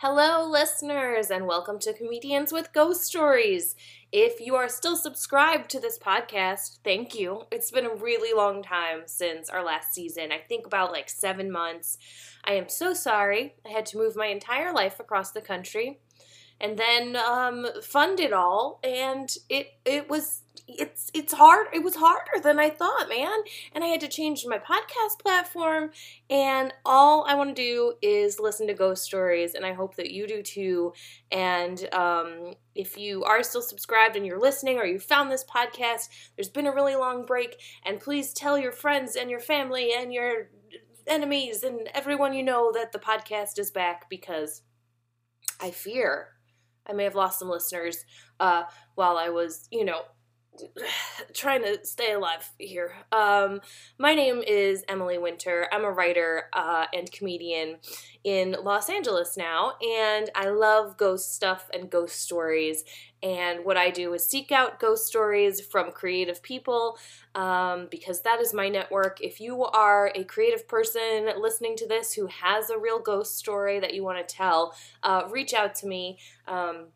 Hello, listeners, and welcome to Comedians with Ghost Stories. If you are still subscribed to this podcast, thank you. It's been a really long time since our last season. I think about like seven months. I am so sorry. I had to move my entire life across the country and then um, fund it all, and it it was it's it's hard it was harder than i thought man. And i had to change my podcast platform and all i want to do is listen to ghost stories and i hope that you do too. And um, if you are still subscribed and you're listening or you found this podcast there's been a really long break and please tell your friends and your family and your enemies and everyone you know that the podcast is back because i fear i may have lost some listeners uh, while i was you know trying to stay alive here. Um, my name is Emily Winter. I'm a writer uh, and comedian in Los Angeles now, and I love ghost stuff and ghost stories. And what I do is seek out ghost stories from creative people um, because that is my network. If you are a creative person listening to this who has a real ghost story that you want to tell, uh, reach out to me. Um,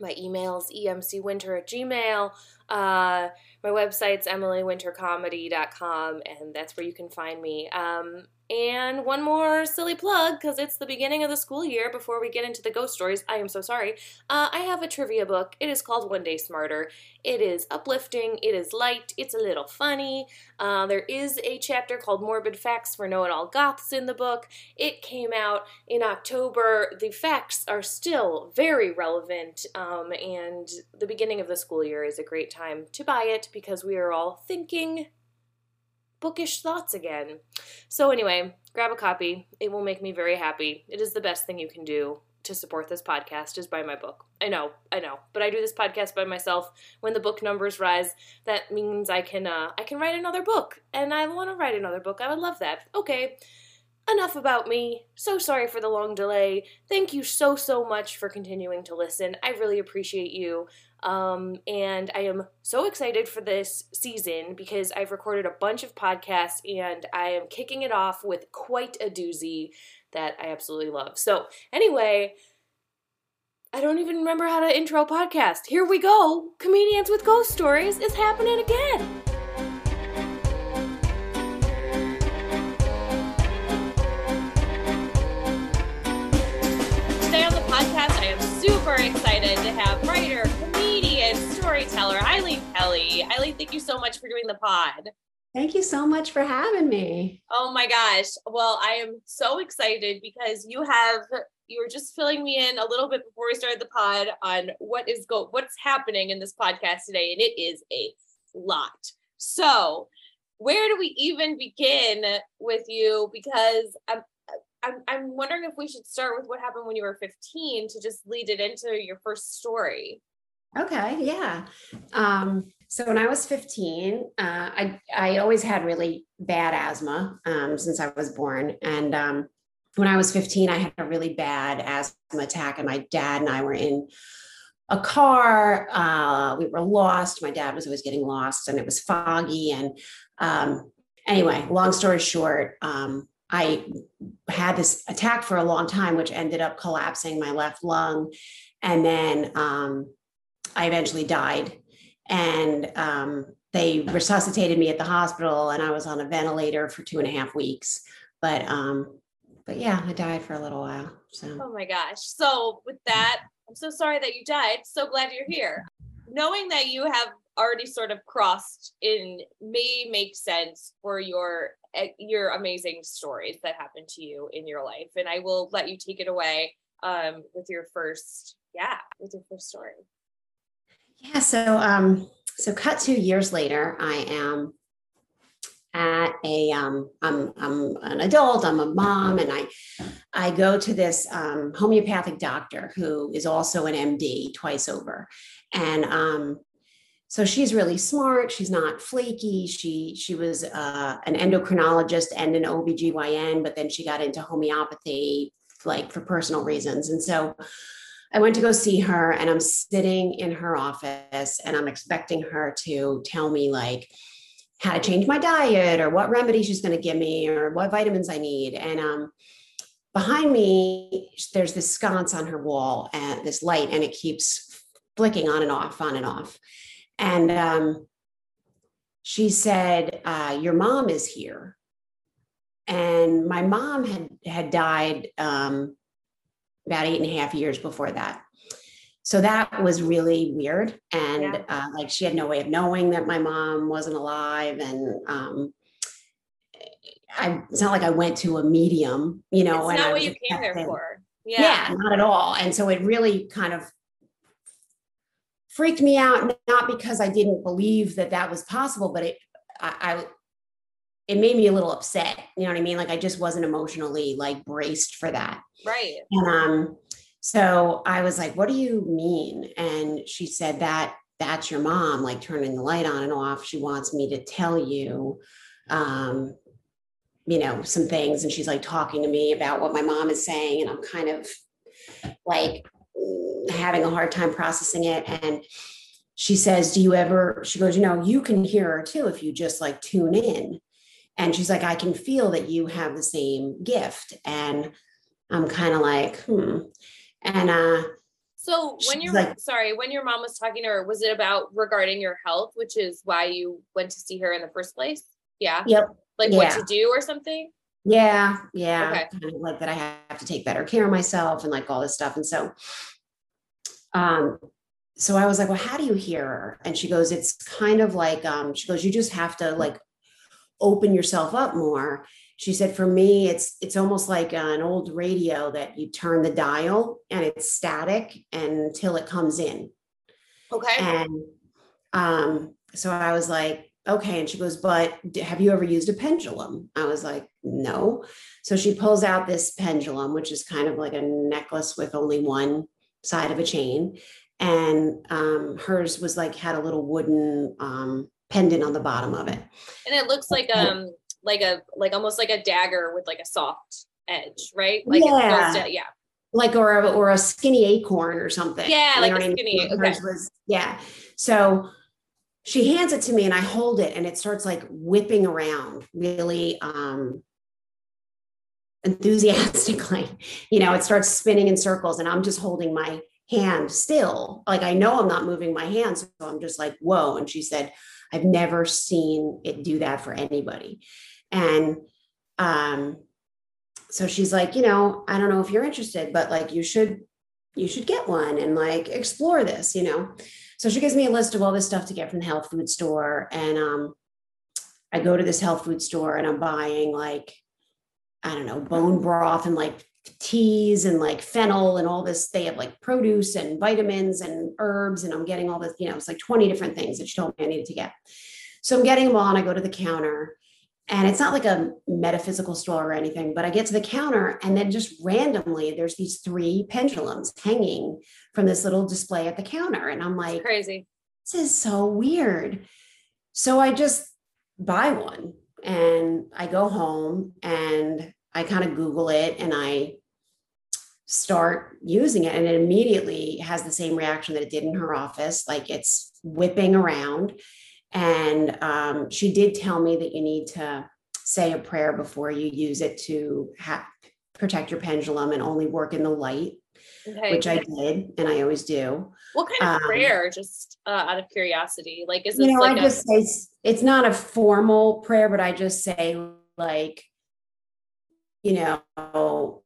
my email is emcwinter at gmail. Uh, my website's emilywintercomedy.com, and that's where you can find me. Um, and one more silly plug, because it's the beginning of the school year before we get into the ghost stories. I am so sorry. Uh, I have a trivia book. It is called One Day Smarter. It is uplifting, it is light, it's a little funny. Uh, there is a chapter called Morbid Facts for Know It All Goths in the book. It came out in October. The facts are still very relevant, um, and the beginning of the school year is a great time to buy it because we are all thinking bookish thoughts again. So, anyway, grab a copy. It will make me very happy. It is the best thing you can do to support this podcast is buy my book. I know, I know, but I do this podcast by myself. When the book numbers rise, that means I can uh, I can write another book, and I want to write another book. I would love that. Okay, enough about me. So sorry for the long delay. Thank you so so much for continuing to listen. I really appreciate you. Um, and I am so excited for this season because I've recorded a bunch of podcasts and I am kicking it off with quite a doozy that I absolutely love. So, anyway, I don't even remember how to intro podcast. Here we go. Comedians with Ghost Stories is happening again. Super excited to have writer, comedian, storyteller, Eileen Kelly. Eileen, thank you so much for doing the pod. Thank you so much for having me. Oh my gosh. Well, I am so excited because you have you were just filling me in a little bit before we started the pod on what is go what's happening in this podcast today and it is a lot. So, where do we even begin with you because I'm I'm, I'm wondering if we should start with what happened when you were 15 to just lead it into your first story. Okay, yeah. Um, so when I was 15, uh, I I always had really bad asthma um, since I was born, and um, when I was 15, I had a really bad asthma attack, and my dad and I were in a car. Uh, we were lost. My dad was always getting lost, and it was foggy. And um, anyway, long story short, um, I had this attack for a long time, which ended up collapsing my left lung, and then um, I eventually died. And um, they resuscitated me at the hospital, and I was on a ventilator for two and a half weeks. But um, but yeah, I died for a little while. So oh my gosh. So with that, I'm so sorry that you died. So glad you're here. Knowing that you have already sort of crossed in may make sense for your your amazing stories that happened to you in your life and i will let you take it away um, with your first yeah with your first story yeah. So, um, so cut two years later, I am at a um I'm I'm an adult, I'm a mom, and I I go to this um, homeopathic doctor who is also an MD twice over. And um so she's really smart, she's not flaky. She she was uh, an endocrinologist and an OBGYN, but then she got into homeopathy like for personal reasons. And so I went to go see her and I'm sitting in her office and I'm expecting her to tell me like how to change my diet or what remedy she's going to give me or what vitamins I need. And um, behind me, there's this sconce on her wall and this light, and it keeps flicking on and off, on and off. And um, she said, uh, "Your mom is here." And my mom had had died um, about eight and a half years before that. So that was really weird. And yeah. uh, like she had no way of knowing that my mom wasn't alive. And um, I, it's not like I went to a medium, you know. It's not what you came there for. Yeah. yeah, not at all. And so it really kind of freaked me out, not because I didn't believe that that was possible, but it, I, I it made me a little upset. You know what I mean? Like I just wasn't emotionally like braced for that. Right. And um, so I was like, what do you mean? And she said that that's your mom, like turning the light on and off. She wants me to tell you, um, you know, some things. And she's like talking to me about what my mom is saying. And I'm kind of like having a hard time processing it. And she says, Do you ever? She goes, You know, you can hear her too if you just like tune in. And she's like, I can feel that you have the same gift. And I'm kind of like, hmm. And uh so when you're like, sorry, when your mom was talking to her, was it about regarding your health, which is why you went to see her in the first place? Yeah. Yep. Like yeah. what to do or something? Yeah. Yeah. Okay. Kind of like that I have to take better care of myself and like all this stuff. And so um so I was like, well, how do you hear her? And she goes, it's kind of like um, she goes, you just have to like open yourself up more she said for me it's it's almost like an old radio that you turn the dial and it's static until it comes in okay and um so i was like okay and she goes but have you ever used a pendulum i was like no so she pulls out this pendulum which is kind of like a necklace with only one side of a chain and um, hers was like had a little wooden um, pendant on the bottom of it. And it looks like um like a like almost like a dagger with like a soft edge, right? Like yeah. To, yeah. Like or a, or a skinny acorn or something. Yeah, you like a skinny. Okay. Was, yeah. So she hands it to me and I hold it and it starts like whipping around really um enthusiastically. You know, it starts spinning in circles and I'm just holding my hand still. Like I know I'm not moving my hand. So I'm just like, whoa. And she said, I've never seen it do that for anybody. And um, so she's like, you know, I don't know if you're interested, but like you should you should get one and like explore this, you know. So she gives me a list of all this stuff to get from the health food store. And um, I go to this health food store and I'm buying like, I don't know, bone broth and like teas and like fennel and all this. They have like produce and vitamins and herbs, and I'm getting all this, you know, it's like 20 different things that she told me I needed to get. So I'm getting them all, and I go to the counter. And it's not like a metaphysical store or anything, but I get to the counter, and then just randomly, there's these three pendulums hanging from this little display at the counter. And I'm like, crazy. This is so weird. So I just buy one and I go home and I kind of Google it and I start using it and it immediately has the same reaction that it did in her office like it's whipping around and um, she did tell me that you need to say a prayer before you use it to ha- protect your pendulum and only work in the light okay. which i did and i always do what kind of um, prayer just uh, out of curiosity like is this you know like i a- just say it's not a formal prayer but i just say like you know,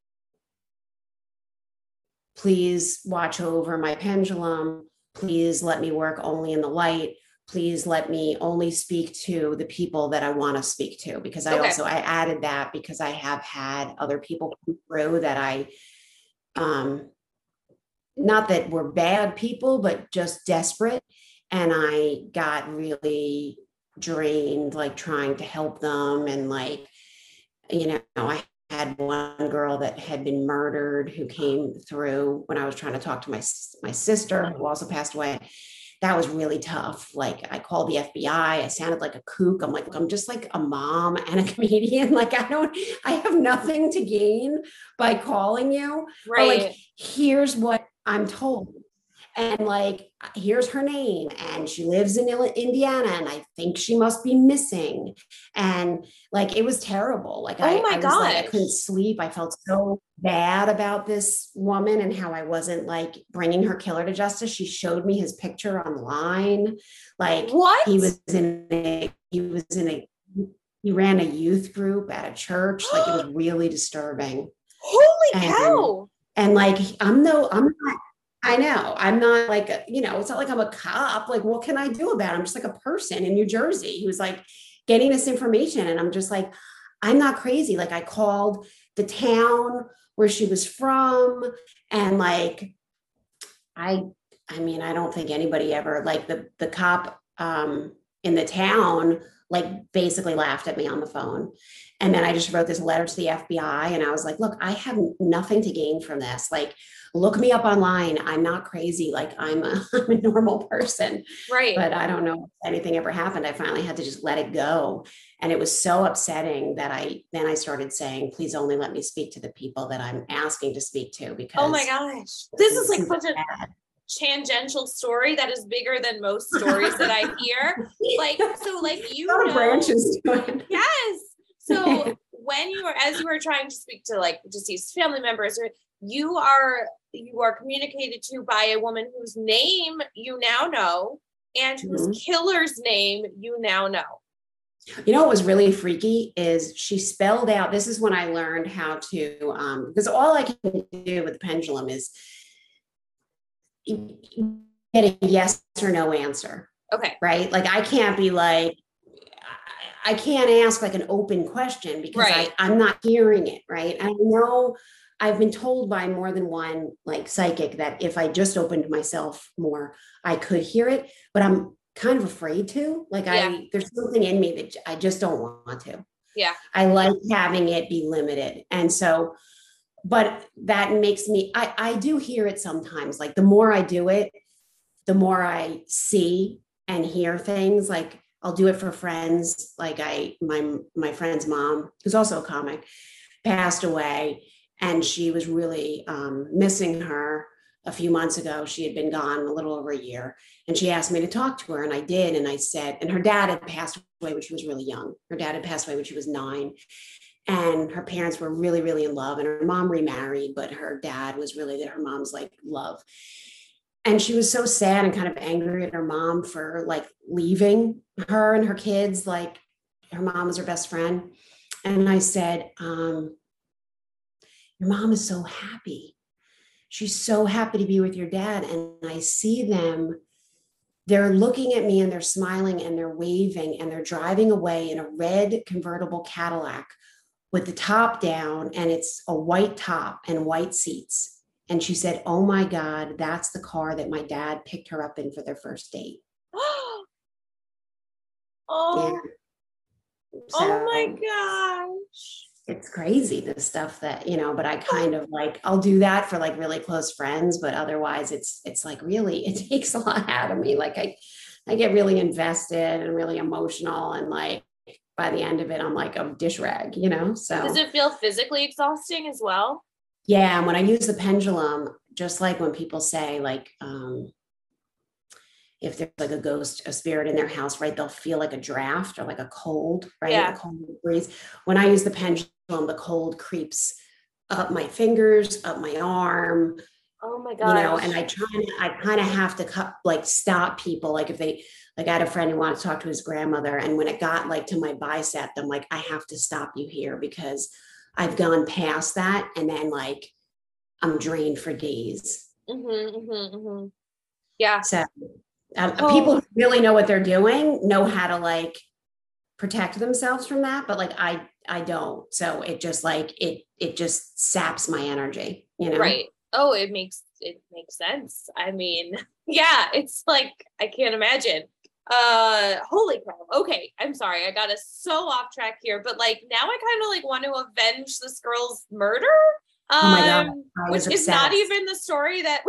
please watch over my pendulum. Please let me work only in the light. Please let me only speak to the people that I want to speak to because I okay. also I added that because I have had other people come through that I um not that we're bad people but just desperate and I got really drained, like trying to help them. And like, you know, I had one girl that had been murdered who came through when I was trying to talk to my my sister who also passed away. That was really tough. Like I called the FBI. I sounded like a kook. I'm like, I'm just like a mom and a comedian. Like I don't, I have nothing to gain by calling you. Right. But like, here's what I'm told and like here's her name and she lives in indiana and i think she must be missing. And like it was terrible. Like oh I, my I, gosh. Like, I couldn't sleep. I felt so bad about this woman and how i wasn't like bringing her killer to justice. She showed me his picture online. Like what? he was in a he was in a he ran a youth group at a church. Like it was really disturbing. Holy and, cow. and like i'm no i'm I know. I'm not like, you know, it's not like I'm a cop. Like, what can I do about it? I'm just like a person in New Jersey who's like getting this information. And I'm just like, I'm not crazy. Like, I called the town where she was from. And like, I, I mean, I don't think anybody ever, like the, the cop um, in the town, like basically laughed at me on the phone. And then I just wrote this letter to the FBI and I was like, look, I have nothing to gain from this. Like, look me up online. I'm not crazy. Like I'm a, I'm a normal person. Right. But I don't know if anything ever happened. I finally had to just let it go. And it was so upsetting that I then I started saying, please only let me speak to the people that I'm asking to speak to because Oh my gosh. This is like such a tangential story that is bigger than most stories that I hear. Like so like you know, branches to it. Yes. So when you were as you were trying to speak to like deceased family members or you are you are communicated to by a woman whose name you now know and whose mm-hmm. killer's name you now know. You know what was really freaky is she spelled out. This is when I learned how to, um, because all I can do with the pendulum is get a yes or no answer. Okay. Right. Like I can't be like, I can't ask like an open question because right. I, I'm not hearing it. Right. I know I've been told by more than one like psychic that if I just opened myself more, I could hear it, but I'm kind of afraid to. Like yeah. I there's something in me that I just don't want to. Yeah. I like having it be limited. And so but that makes me I I do hear it sometimes. Like the more I do it, the more I see and hear things like I'll do it for friends. Like I my my friend's mom, who's also a comic, passed away and she was really um, missing her a few months ago. She had been gone a little over a year, and she asked me to talk to her, and I did. And I said, and her dad had passed away when she was really young. Her dad had passed away when she was nine, and her parents were really, really in love. And her mom remarried, but her dad was really that her mom's like love. And she was so sad and kind of angry at her mom for like leaving her and her kids. Like her mom was her best friend. And I said, um, your mom is so happy. She's so happy to be with your dad. And I see them, they're looking at me and they're smiling and they're waving and they're driving away in a red convertible Cadillac with the top down and it's a white top and white seats. And she said, Oh my God, that's the car that my dad picked her up in for their first date. oh. Yeah. Oh so, oh my gosh it's crazy the stuff that you know but i kind of like i'll do that for like really close friends but otherwise it's it's like really it takes a lot out of me like i i get really invested and really emotional and like by the end of it i'm like a dish rag you know so does it feel physically exhausting as well yeah and when i use the pendulum just like when people say like um if there's like a ghost, a spirit in their house, right, they'll feel like a draft or like a cold, right? Yeah. A cold breeze. When I use the pendulum, the cold creeps up my fingers, up my arm. Oh my god. You know, and I try and I kind of have to cut like stop people. Like if they like I had a friend who wanted to talk to his grandmother. And when it got like to my bicep, I'm like, I have to stop you here because I've gone past that. And then like I'm drained for days. Mm-hmm, mm-hmm, mm-hmm. Yeah. So um, oh. people who really know what they're doing know how to like protect themselves from that but like i i don't so it just like it it just saps my energy you know right oh it makes it makes sense i mean yeah it's like i can't imagine Uh, holy crap. Okay, I'm sorry. I got us so off track here, but like now I kind of like want to avenge this girl's murder. Um, Oh my God, which was is not even the story that.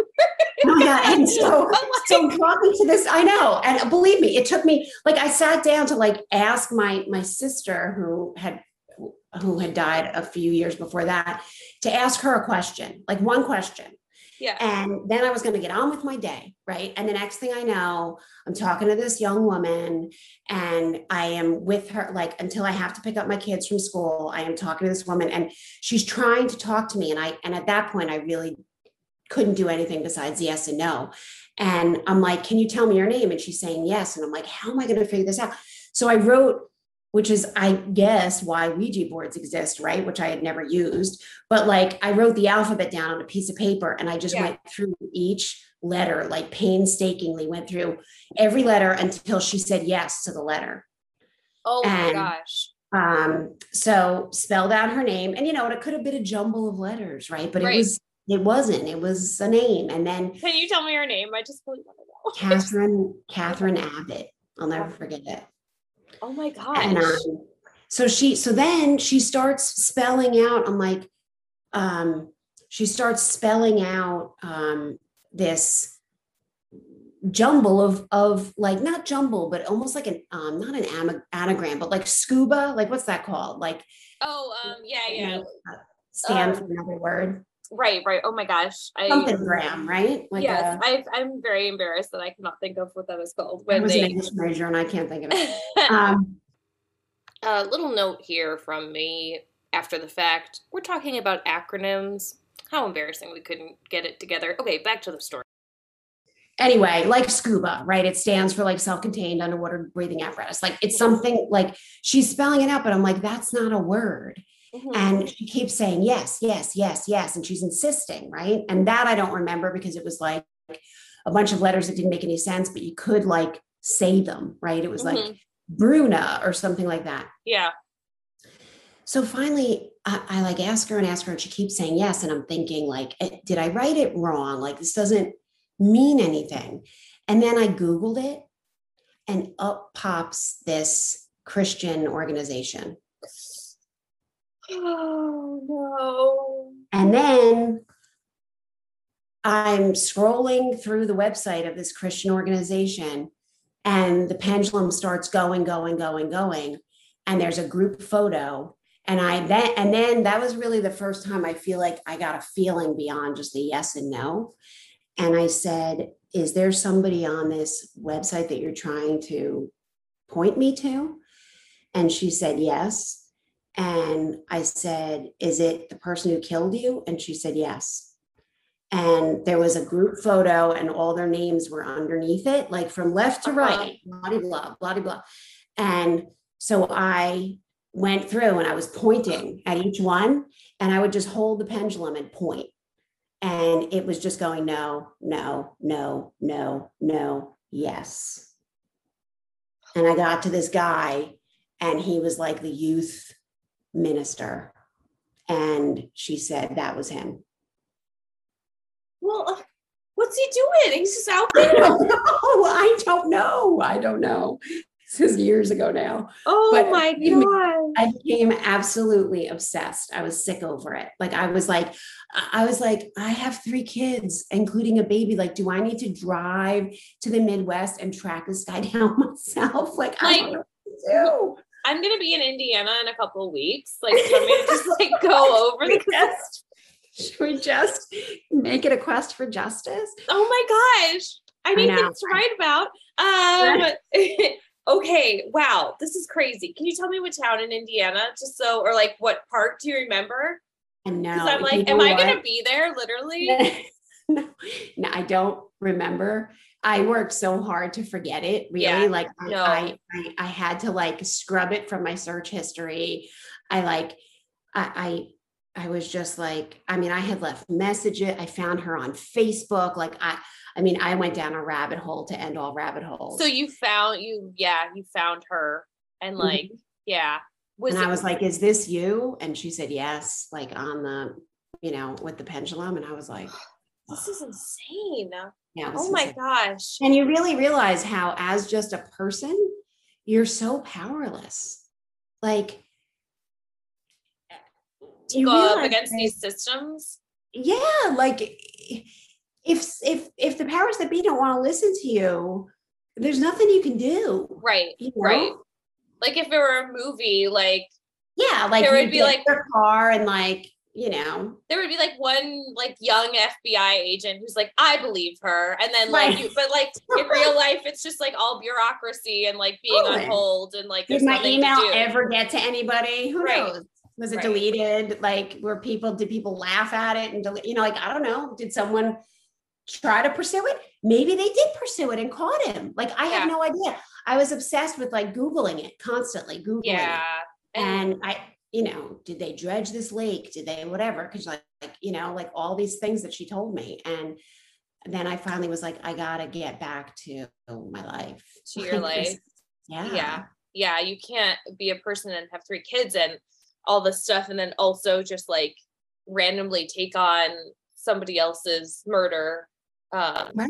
Oh God, and so, so brought me to this. I know, and believe me, it took me like I sat down to like ask my my sister who had who had died a few years before that to ask her a question, like one question. Yeah. And then I was going to get on with my day, right? And the next thing I know, I'm talking to this young woman and I am with her like until I have to pick up my kids from school. I am talking to this woman and she's trying to talk to me and I and at that point I really couldn't do anything besides yes and no. And I'm like, "Can you tell me your name?" And she's saying yes and I'm like, "How am I going to figure this out?" So I wrote which is I guess why Ouija boards exist, right? Which I had never used but like I wrote the alphabet down on a piece of paper and I just Yeah. went through each letter, like painstakingly went through every letter until she said yes to the letter. Oh my gosh. Um, so spelled out her name, and you know, it could have been a jumble of letters, right? But Right. it was it wasn't, it was a name. And then Can you tell me your name? I just really want to know. Catherine, Catherine Abbott. I'll never forget it. Oh my gosh. and um, so she so then she starts spelling out i'm like um she starts spelling out um this jumble of of like not jumble but almost like an um not an anagram but like scuba like what's that called like oh, um, yeah, yeah. stand Um, for another word Right, right. Oh my gosh. I something gram right like yes, a, I I'm very embarrassed that I cannot think of what that is called I when was an english major and i can't think of it um A little note here from me after the fact. We're talking about acronyms. How embarrassing we couldn't get it together. Okay, back to the story. anyway, like scuba, right? It stands for like self-contained underwater breathing apparatus. Like it's something like she's spelling it out, but I'm like, that's not a word. Mm-hmm. And she keeps saying yes, yes, yes, yes. And she's insisting, right? And that I don't remember because it was like a bunch of letters that didn't make any sense, but you could like say them, right? It was like Mhm. Bruna or something like that. Yeah. So finally, I, I like ask her and ask her, and she keeps saying yes. And I'm thinking, like, eh, did I write it wrong? Like, this doesn't mean anything. And then I Googled it, and up pops this Christian organization. Oh no. And then I'm scrolling through the website of this Christian organization, and the pendulum starts going, going, going, going. And there's a group photo. And I then and then that was really the first time I feel like I got a feeling beyond just the yes and no. And I said, Is there somebody on this website that you're trying to point me to? And she said, Yes. And I said, Is it the person who killed you? And she said, Yes. And there was a group photo, and all their names were underneath it, like from left to Uh-huh. right, blah, blah, blah, blah, blah. And so I went through and I was pointing at each one, and I would just hold the pendulum and point. And it was just going, no, no, no, no, no, yes. And I got to this guy, and he was like the youth minister. And she said that was him. Well, uh, what's he doing? He's just out I there. don't know. I don't know. I don't know. This is years ago now. Oh But my god. I became absolutely obsessed. I was sick over it. Like I was like, I I was like, I have three kids, including a baby. Like, do I need to drive to the Midwest and track this guy down myself? Like, I don't know do. I'm gonna be in Indiana in a couple of weeks. Like, do you want me to just like go over the Yes. Should we just make it a quest for justice? Oh my gosh. I need know. things to write about. Um okay, wow, this is crazy. Can you tell me what town in Indiana? Just so or like what park do you remember? And now I'm like, am I gonna be there literally? no, no, I don't remember. I worked so hard to forget it. Really, Yeah, like I, no. I, I, I had to like scrub it from my search history. I like, I, I, I was just like, I mean, I had left messages. I found her on Facebook. Like, I, I mean, I went down a rabbit hole to end all rabbit holes. So you found you, yeah, you found her and like, yeah. Was Mm-hmm. and it, I was like, "Is this you?" And she said, "Yes." Like on the, you know, with the pendulum, and I was like, this is insane. Yeah. Oh my gosh. And you really realize how, as just a person, you're so powerless. Like, to go up against these systems. Yeah, like if if if the powers that be don't want to listen to you, there's nothing you can do. Right. You know? Right. Like if it were a movie, like yeah, like there would be like your car and like you know? There would be like one like young fbi agent who's like i believe her and then like right. you but like in real life it's just like all bureaucracy and like being on hold and like did my email ever get to anybody? Who right. knows? Was it right. deleted? Like were people did people laugh at it and delete you know like i don't know. Did someone try to pursue it? Maybe they did pursue it and caught him. Like i yeah. have no idea. I was obsessed with like googling it constantly googling yeah. It. and i you know, did they dredge this lake? Did they whatever? Because like, like, you know, like all these things that she told me. And then I finally was like, I gotta get back to my life. To your life. yeah. Yeah. Yeah. You can't be a person and have three kids and all this stuff and then also just like randomly take on somebody else's murder. Um, right.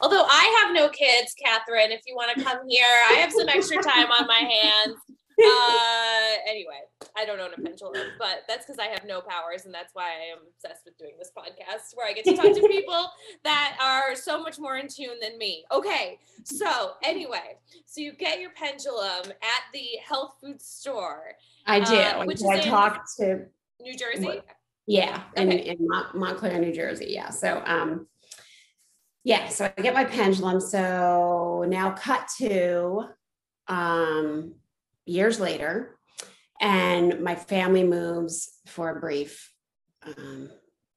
Although I have no kids, Catherine, if you want to come here, I have some extra time on my hands uh, anyway, I don't own a pendulum, but that's because I have no powers, and that's why I am obsessed with doing this podcast, where I get to talk to people that are so much more in tune than me. Okay, so anyway, so you get your pendulum at the health food store. I do. Uh, which I talked to New Jersey. Yeah, in, okay. in Montclair, New Jersey. Yeah. So, um, yeah. So I get my pendulum. So now cut to, um, years later, and my family moves for a brief um,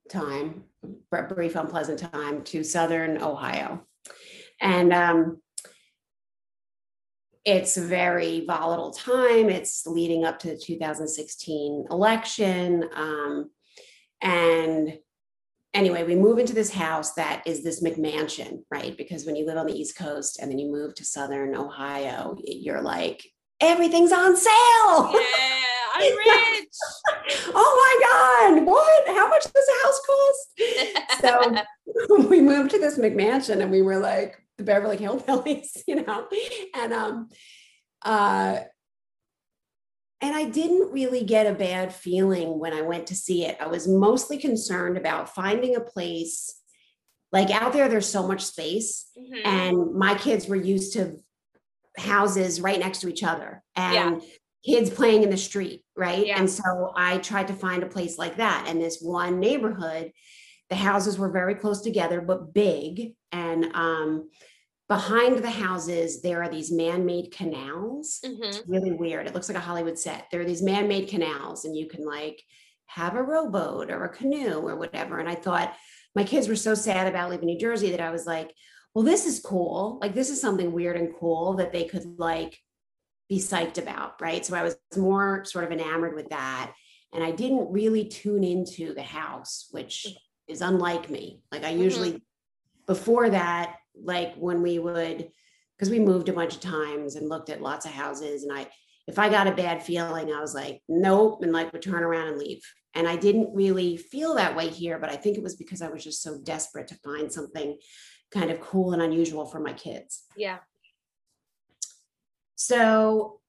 time, brief unpleasant time to Southern Ohio. And um, it's a very volatile time. It's leading up to the 2016 election. Um, and anyway, we move into this house that is this McMansion, right? Because when you live on the East Coast and then you move to Southern Ohio, you're like, everything's on sale. Yeah, I'm rich. oh my God, what? How much does a house cost? so we moved to this McMansion and we were like the Beverly Hillbillies, you know, and um, uh, and I didn't really get a bad feeling when I went to see it. I was mostly concerned about finding a place like out there, there's so much space. Mm-hmm. And my kids were used to houses right next to each other and yeah. kids playing in the street, right? Yeah. And so I tried to find a place like that. And this one neighborhood, the houses were very close together, but big. And um, behind the houses, there are these man made canals. Mm-hmm. It's really weird. It looks like a Hollywood set. There are these man made canals, and you can like have a rowboat or a canoe or whatever. And I thought, my kids were so sad about leaving New Jersey that I was like, well, this is cool. Like, this is something weird and cool that they could like be psyched about. Right. So I was more sort of enamored with that. And I didn't really tune into the house, which is unlike me. Like, I mm-hmm. usually, before that, like when we would, because we moved a bunch of times and looked at lots of houses, and I, if I got a bad feeling, I was like, nope, and like would turn around and leave. And I didn't really feel that way here, but I think it was because I was just so desperate to find something kind of cool and unusual for my kids. Yeah. So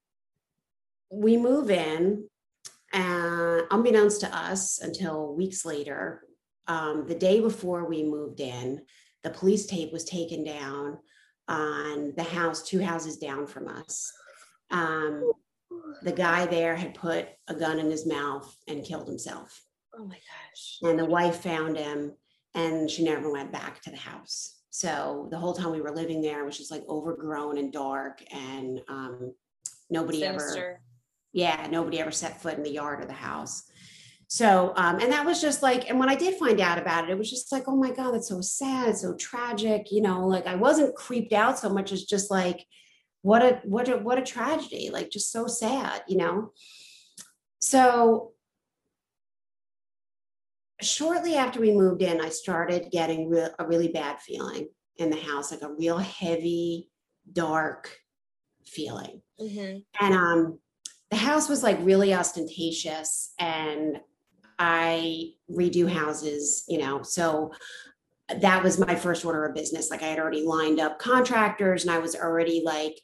we move in, and unbeknownst to us, until weeks later, um, the day before we moved in, the police tape was taken down on the house, two houses down from us. Um, the guy there had put a gun in his mouth and killed himself. Oh my gosh. And the wife found him and she never went back to the house. So the whole time we were living there it was just like overgrown and dark, and um, nobody Sinister. ever, yeah, nobody ever set foot in the yard or the house. So, um, and that was just like, and when I did find out about it, it was just like, oh my God, that's so sad, so tragic. You know, like I wasn't creeped out so much as just like, what a what a what a tragedy, like just so sad, you know. So shortly after we moved in, I started getting a really bad feeling in the house, like a real heavy, dark feeling. Mm-hmm. And um, the house was like really ostentatious, and I redo houses, you know. So that was my first order of business. Like I had already lined up contractors and I was already like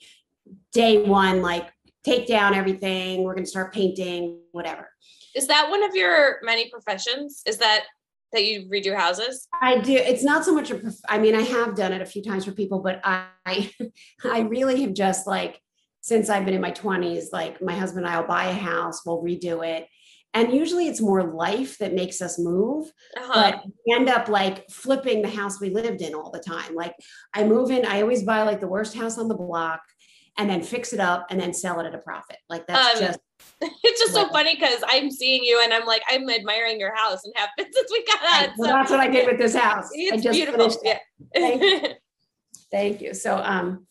day one, like take down everything. We're going to start painting, whatever. Is that one of your many professions? Is that that you redo houses? I do. It's not so much a. prof- I mean, I have done it a few times for people, but I, I really have just like since I've been in my twenties, like my husband and I will buy a house, we'll redo it, and usually it's more life that makes us move. Uh-huh. But we end up like flipping the house we lived in all the time. Like I move in, I always buy like the worst house on the block, and then fix it up and then sell it at a profit. Like that's Um, just it's just so funny because I'm seeing you and I'm like, I'm admiring your house and have been since we got on. well, so that's what I did with this house. I it's just beautiful. Yeah. Thank Thank you. So, um,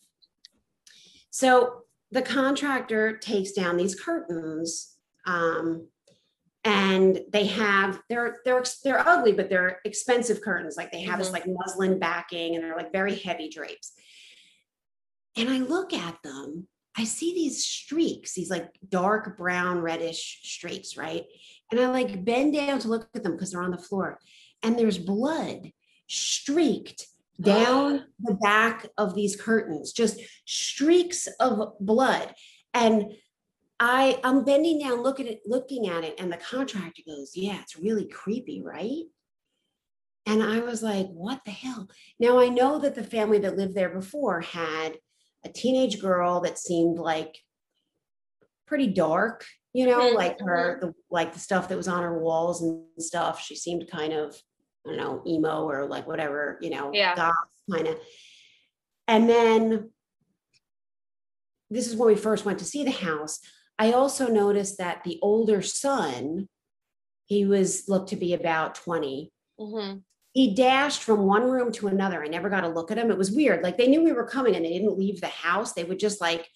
so the contractor takes down these curtains, um, and they have they're they're they're ugly, but they're expensive curtains. Like they have this Mhm. like muslin backing, and they're like very heavy drapes. And I look at them, I see these streaks, these like dark brown, reddish streaks, right? And I like bend down to look at them because they're on the floor, and there's blood streaked down oh. the back of these curtains, just streaks of blood. And I I'm bending down, looking at it, looking at it, and the contractor goes, "Yeah, it's really creepy, right?" And I was like, "What the hell?" Now I know that the family that lived there before had a teenage girl that seemed like pretty dark, you know, Mhm, like her the like the stuff that was on her walls and stuff. She seemed kind of I don't know, emo or like whatever, you know, Yeah. goth kind of. And then this is when we first went to see the house. I also noticed that the older son, he was looked to be about 20. Mhm. He dashed from one room to another. I never got a look at him. It was weird. Like they knew we were coming and they didn't leave the house. They would just like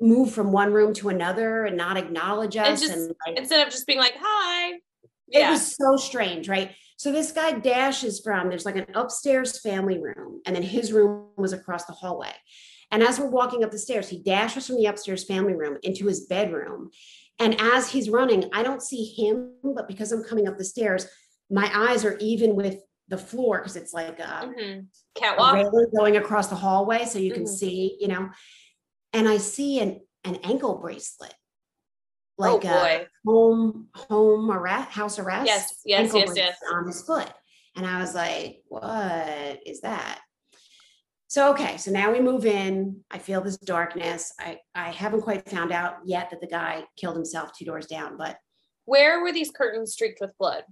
move from one room to another and not acknowledge us. just- and like, Instead of just being like, hi. it was so strange, right? So this guy dashes from there's like an upstairs family room, and then his room was across the hallway. And as we're walking up the stairs, he dashes from the upstairs family room into his bedroom. And as he's running, I don't see him, but because I'm coming up the stairs, my eyes are even with the floor because it's like a, Mhm. a Catwalk. railing going across the hallway, so you can Mhm. see, you know. And I see an an ankle bracelet, Oh like a home home arrest, house arrest. Yes, yes, yes, yes. On his foot, and I was like, "What is that?" So okay, so now we move in. I feel this darkness. I I haven't quite found out yet that the guy killed himself two doors down, but Where were these curtains streaked with blood?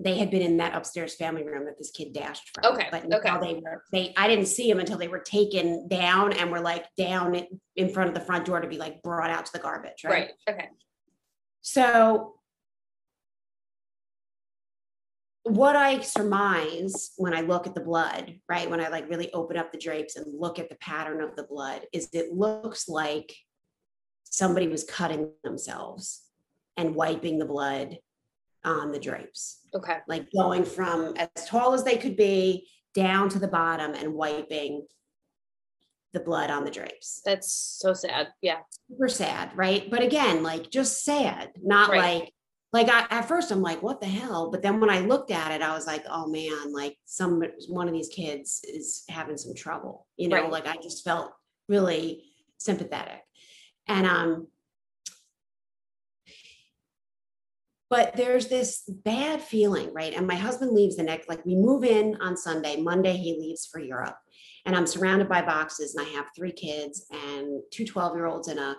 They had been in that upstairs family room that this kid dashed from. Okay, But okay. they were they I didn't see them until they were taken down and were like down in- in front of the front door to be like brought out to the garbage, right? Right. Okay. So what I surmise when I look at the blood, right? When I like really open up the drapes and look at the pattern of the blood, is it looks like somebody was cutting themselves and wiping the blood on the drapes Okay. like going from as tall as they could be down to the bottom and wiping the blood on the drapes. That's so sad. Yeah. Super sad, right? But again, like just sad, not Right. like like I, at first I'm like, what the hell? But then when I looked at it, I was like, oh man, like some one of these kids is having some trouble. You know, Right. like I just felt really sympathetic. And um but there's this bad feeling, right? And my husband leaves the next, like we move in on Sunday. Monday, he leaves for Europe. And I'm surrounded by boxes, and I have three kids and two 12 year olds and a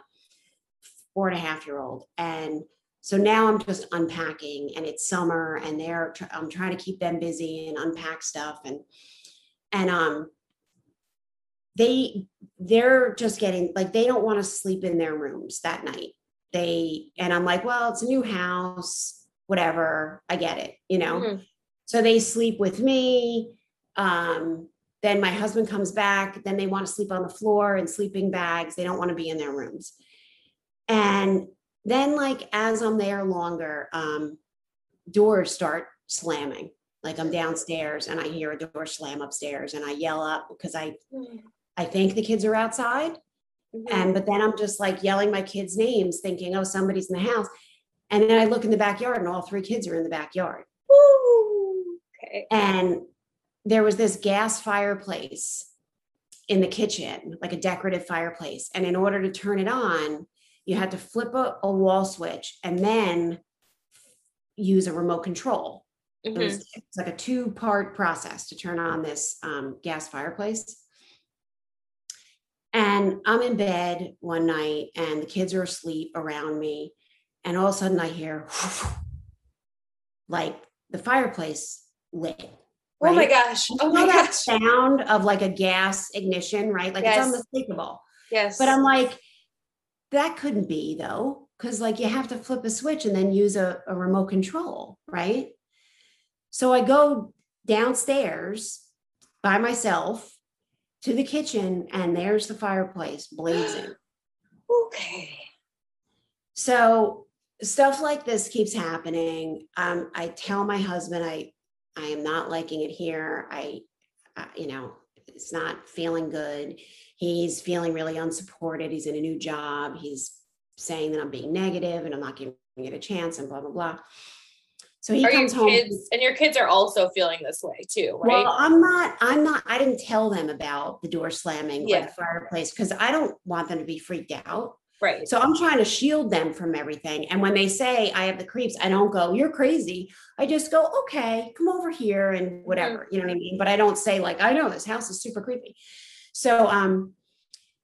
four and a half year old. And so now I'm just unpacking, and it's summer, and they're, I'm trying to keep them busy and unpack stuff. And, and, um, they, they're just getting like, they don't want to sleep in their rooms that night they and i'm like well it's a new house whatever i get it you know? Mhm. so they sleep with me um then my husband comes back then they want to sleep on the floor in sleeping bags they don't want to be in their rooms. And then like as i'm there longer um doors start slamming like i'm downstairs and i hear a door slam upstairs and i yell up because i i think the kids are outside Mhm. and but then I'm just like yelling my kids' names, thinking, oh, somebody's in the house. And then I look in the backyard and all three kids are in the backyard. Woo. Okay. And there was this gas fireplace in the kitchen, like a decorative fireplace. And in order to turn it on, you had to flip a, a wall switch and then use a remote control. It Mhm. was it's like a two part process to turn on this um, gas fireplace. And I'm in bed one night and the kids are asleep around me. And all of a sudden I hear like the fireplace lit. Oh my gosh. Oh my that gosh. sound of like a gas ignition, right? Like Yes. it's unmistakable. Yes. But I'm like, that couldn't be though, because like you have to flip a switch and then use a, a remote control, right? So I go downstairs by myself to the kitchen, and there's the fireplace blazing. okay. So stuff like this keeps happening. Um, I tell my husband I I am not liking it here. I, uh, you know, it's not feeling good. He's feeling really unsupported. He's in a new job. He's saying that I'm being negative and I'm not giving it a chance and blah blah blah. So he Are your comes home. kids and your kids are also feeling this way too, right? Well, I'm not. I'm not. I didn't tell them about the door slamming or Yeah. the fireplace because I don't want them to be freaked out. right. So I'm trying to shield them from everything. And when they say I have the creeps, I don't go, you're crazy. I just go, okay, come over here and whatever, you know what I mean? But I don't say like, I know this house is super creepy. So um,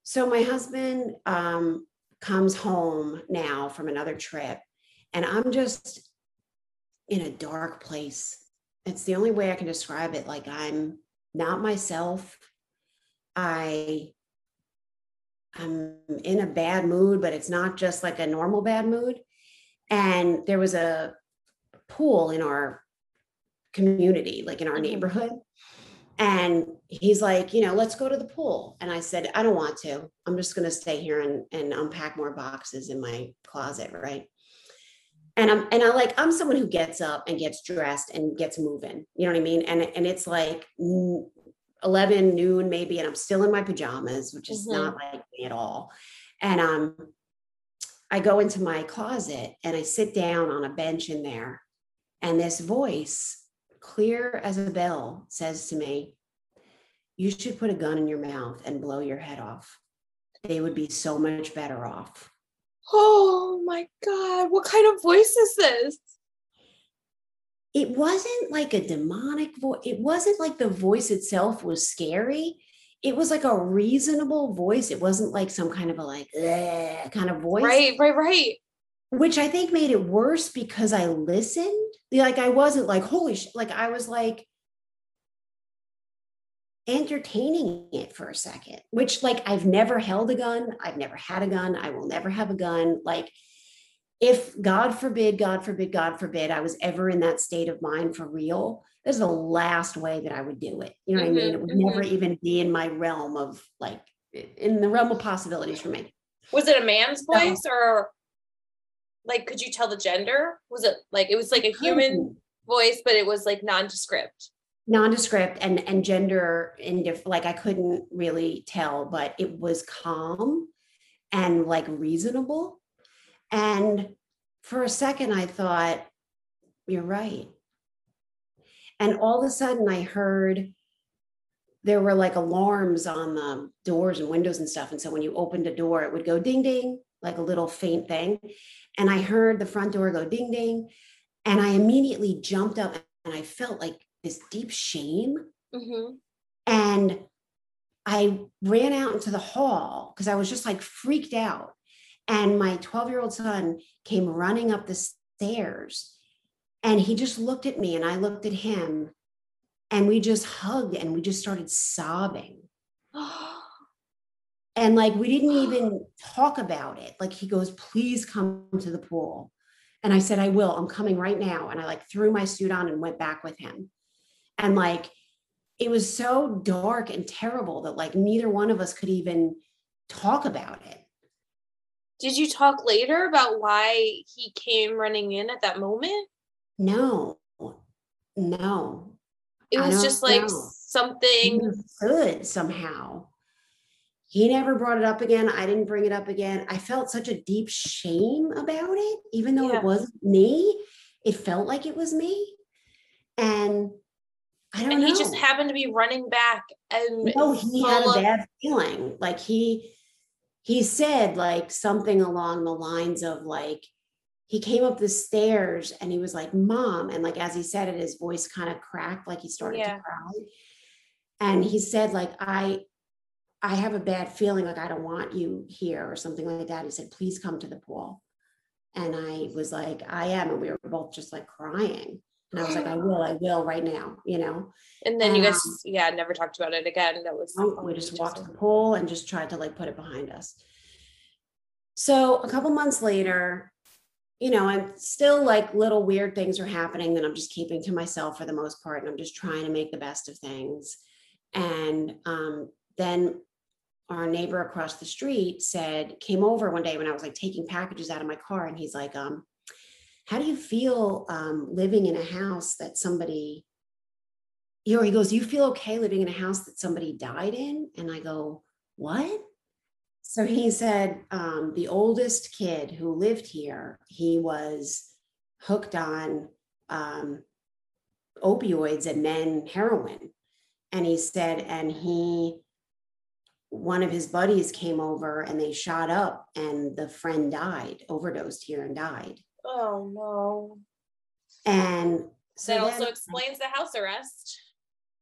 so my husband um comes home now from another trip, and I'm just in a dark place. It's the only way I can describe it. Like I'm not myself. I I'm in a bad mood, but it's not just like a normal bad mood. And there was a pool in our community, like in our Mhm. neighborhood. And he's like, you know, let's go to the pool. And I said, I don't want to. I'm just going to stay here and, and unpack more boxes in my closet. Right. And I'm, and I like, I'm someone who gets up and gets dressed and gets moving. You know what I mean? And, and it's like mm, 11 noon maybe, and I'm still in my pajamas, which is Mhm. not like me at all. And um, I go into my closet and I sit down on a bench in there, and this voice, clear as a bell, says to me, "You should put a gun in your mouth and blow your head off. They would be so much better off." Oh my god. What kind of voice is this? it wasn't like a demonic voice. It wasn't like the voice itself was scary. It was like a reasonable voice. It wasn't like some kind of a like kind of voice, Right, right, right. which I think made it worse because I listened. Like I wasn't like holy shit. Like I was like entertaining it for a second. Which like I've never held a gun. I've never had a gun. I will never have a gun. Like if God forbid, God forbid, God forbid, I was ever in that state of mind for real, this is the last way that I would do it. You know what I mean? Mhm, It would mhm. never even be in my realm of like in the realm of possibilities for me. Was it a man's voice or like could you tell the gender? Was it like it was like a human voice, but it was like nondescript? Nondescript and and gender indifferent like i couldn't really tell but it was calm and like reasonable. And for a second i thought you're right. And all of a sudden i heard there were like alarms on the doors and windows and stuff. And so when you opened a door it would go ding ding like a little faint thing. And i heard the front door go ding ding. And i immediately jumped up and i felt like this deep shame Mm-hmm. and I ran out into the hall because I was just like freaked out. And my 12 year old son came running up the stairs and he just looked at me and I looked at him and we just hugged and we just started sobbing. And like we didn't even talk about it. Like he goes, please come to the pool. And I said, I will. I'm coming right now. And I like threw my suit on and went back with him. And like it was so dark and terrible that like neither one of us could even talk about it. Did you talk later about why he came running in at that moment? No, no. It was just like know. Something good somehow. He never brought it up again. I didn't bring it up again. I felt such a deep shame about it, even though Yeah. it wasn't me. It felt like it was me. And I don't and know. he just happened to be running back and no, he had a bad feeling. Like he he said like something along the lines of like he came up the stairs and he was like, Mom. And like as he said it, his voice kind of cracked, like he started Yeah. to cry. And he said, like, I I have a bad feeling, like I don't want you here or something like that. He said, please come to the pool. And I was like, I am. And we were both just like crying. And I was like, I will, I will right now, you know. and then you guys Um, yeah never talked about it again that was Oh, we just walked to the pool and just tried to like put it behind us. So a couple months later, you know, I'm still like little weird things are happening that I'm just keeping to myself for the most part. And I'm just trying to make the best of things. And um, then our neighbor across the street said, came over one day when I was like taking packages out of my car. And he's like, um, how do you feel um, living in a house that somebody you know, he goes, You feel okay living in a house that somebody died in? And I go, What? So he said, um, The oldest kid who lived here, he was hooked on um, opioids and then heroin. And he said, and he, one of his buddies came over and they shot up, and the friend died, overdosed here and died. Oh no And so that also then- explains the house arrest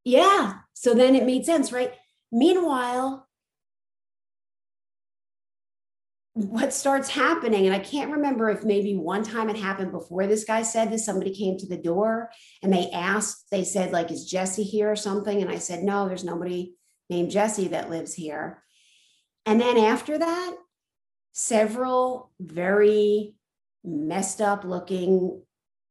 Yeah. So then it made sense, right? Meanwhile, what starts happening, and I can't remember if maybe one time it happened before this guy said this, somebody came to the door and they asked, they said, like, is Jesse here or something? And I said, no, there's nobody named Jesse that lives here. And then after that, several very messed up looking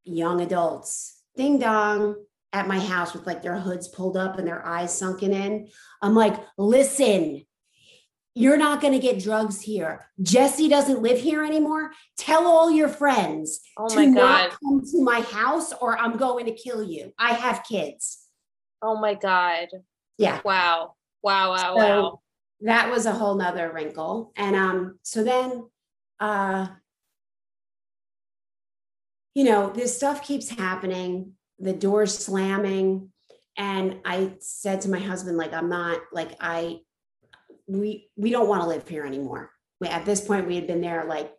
young adults, ding dong, at my house with like their hoods pulled up and their eyes sunken in. I'm like, listen, you're not going to get drugs here. Jesse doesn't live here anymore. Tell all your friends oh to not god come to my house or I'm going to kill you. I have kids. oh my god Yeah. wow wow wow So wow that was a whole nother wrinkle. And um, so then uh you know, this stuff keeps happening, the doors slamming. And I said to my husband, like, I'm not like I we we don't want to live here anymore. We, at this point, we had been there like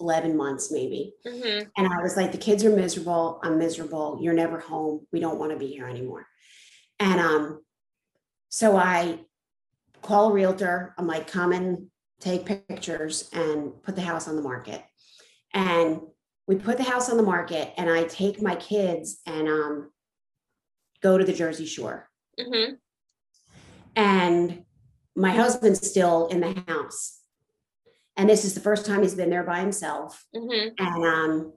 11 months, maybe. Mhm. And I was like, the kids are miserable. I'm miserable. You're never home. We don't want to be here anymore. And um, so I call a realtor. I'm like, come and take pictures and put the house on the market. And we put the house on the market, and I take my kids and um, go to the Jersey Shore. Mhm. And my husband's still in the house. And this is the first time he's been there by himself Mhm. and um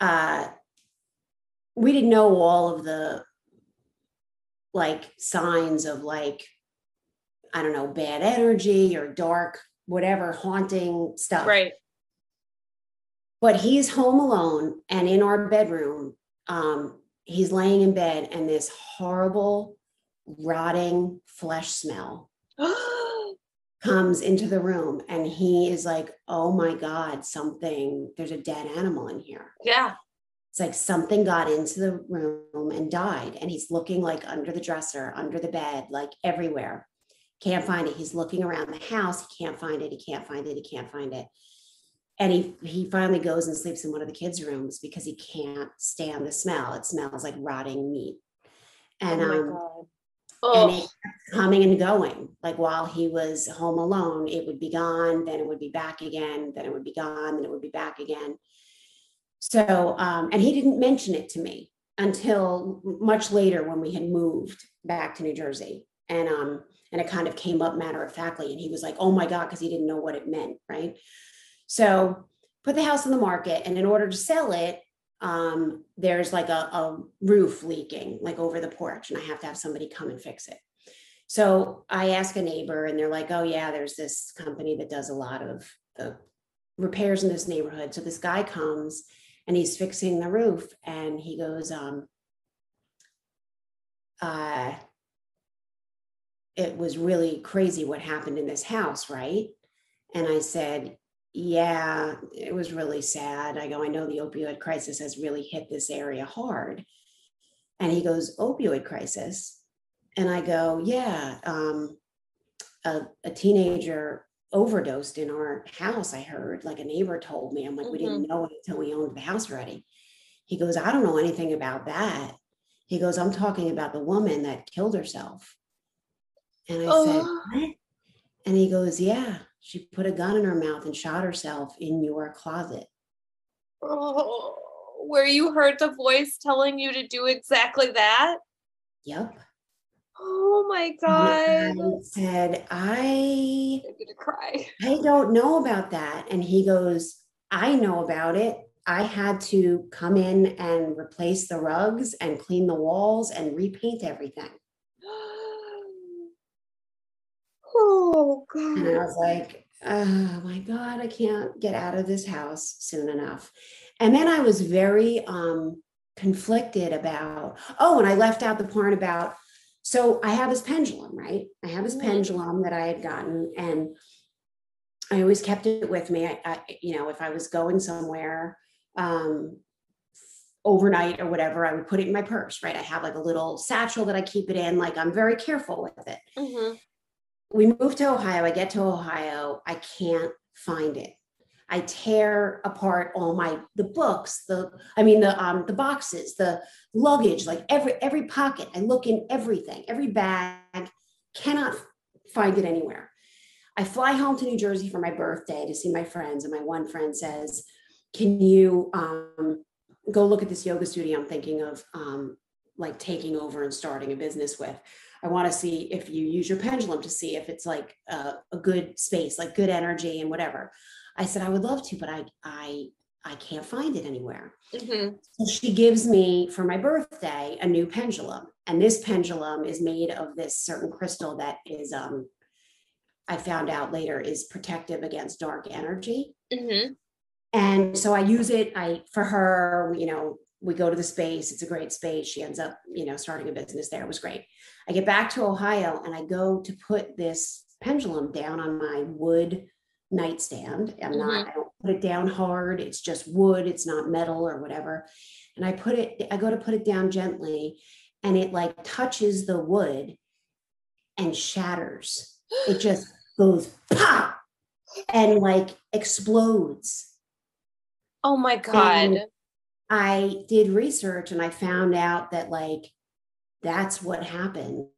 uh we didn't know all of the like signs of like i don't know bad energy or dark whatever haunting stuff right but he's home alone and in our bedroom um he's laying in bed and this horrible rotting flesh smell comes into the room and he is like oh my god something there's a dead animal in here. Yeah. It's like something got into the room and died and he's looking like under the dresser under the bed like everywhere. Can't find it. He's looking around the house. He can't find it. He can't find it. He can't find it and he he finally goes and sleeps in one of the kids rooms because he can't stand the smell it smells like rotting meat and oh my um god and oh it kept coming and going. Like while he was home alone, it would be gone, then it would be back again, then it would be gone, then it would be back again. So, um, and he didn't mention it to me until much later when we had moved back to New Jersey. And um, and it kind of came up matter of factly. And he was like, oh my God, because he didn't know what it meant, right? So put the house on the market. And in order to sell it, um, there's like a, a roof leaking like over the porch and I have to have somebody come and fix it. So I ask a neighbor and they're like, oh yeah, there's this company that does a lot of the repairs in this neighborhood. So this guy comes and he's fixing the roof and he goes, um, uh, it was really crazy what happened in this house, right? And I said, yeah, it was really sad. I go, I know the opioid crisis has really hit this area hard. And he goes, opioid crisis. And I go, yeah, um, a, a teenager overdosed in our house. I heard, like a neighbor told me. I'm like, we didn't know it until we owned the house already. He goes, I don't know anything about that. He goes, I'm talking about the woman that killed herself. And I said, Oh. what? And he goes, yeah, she put a gun in her mouth and shot herself in your closet. Oh, where you heard the voice telling you to do exactly that? Yep. Oh my And god. Said, I I'm gonna cry. I don't know about that. And he goes, I know about it. I had to come in and replace the rugs and clean the walls and repaint everything. Oh And I was like, oh my God, I can't get out of this house soon enough. And then I was very um, conflicted about, oh, and I left out the part about, so I have this pendulum, right? I have this Mhm. pendulum that I had gotten, and I always kept it with me. I, I you know, if I was going somewhere um, overnight or whatever, I would put it in my purse, right? I have like a little satchel that I keep it in. Like I'm very careful with it hmm we move to Ohio. I get to Ohio. I can't find it. I tear apart all my the books, the I mean the um the boxes, the luggage, like every every pocket. I look in everything, every bag, cannot find it anywhere. I fly home to New Jersey for my birthday to see my friends, and my one friend says, "Can you um, go look at this yoga studio I'm thinking of um, like taking over and starting a business with?" I want to see if you use your pendulum to see if it's like a, a good space, like good energy and whatever. I said I would love to, but I I I can't find it anywhere. hmm So she gives me for my birthday a new pendulum, and this pendulum is made of this certain crystal that is um I found out later is protective against dark energy. hmm And so I use it. I for her, you know, we go to the space. It's a great space. She ends up, you know, starting a business there. It was great. I get back to Ohio and I go to put this pendulum down on my wood nightstand. I'm not, mm-hmm. I don't put it down hard. It's just wood. It's not metal or whatever. And I put it, I go to put it down gently and it like touches the wood and shatters. It just goes pop and like explodes. Oh my god. And I did research and I found out that like that's what happens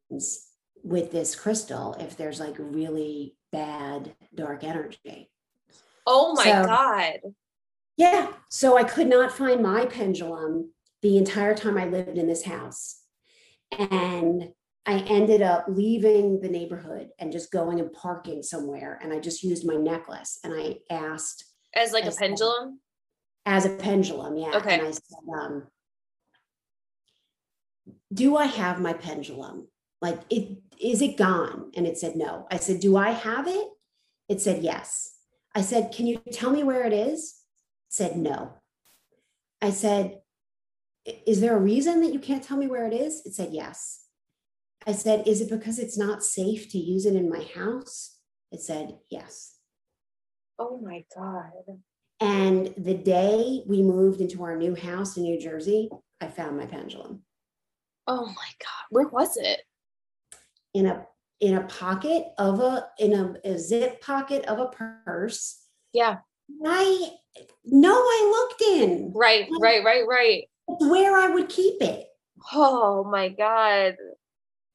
with this crystal if there's like really bad dark energy. Oh my So- god. Yeah. So I could not find my pendulum the entire time I lived in this house. And I ended up leaving the neighborhood and just going and parking somewhere. And I just used my necklace and I asked As like a pendulum? as a pendulum. Yeah. Okay. And I said, um, do I have my pendulum? Like it is it gone? And it said no. I said, do I have it? It said yes. I said, can you tell me where it is? It said no. I said, is there a reason that you can't tell me where it is? It said yes. I said, is it because it's not safe to use it in my house? It said yes. Oh my god. And the day we moved into our new house in New Jersey, I found my pendulum Oh my god. Where was it? in a in a pocket of a in a, a zip pocket of a purse. Yeah. I no, I looked in. Right, right, right, right. Where I would keep it. Oh my god.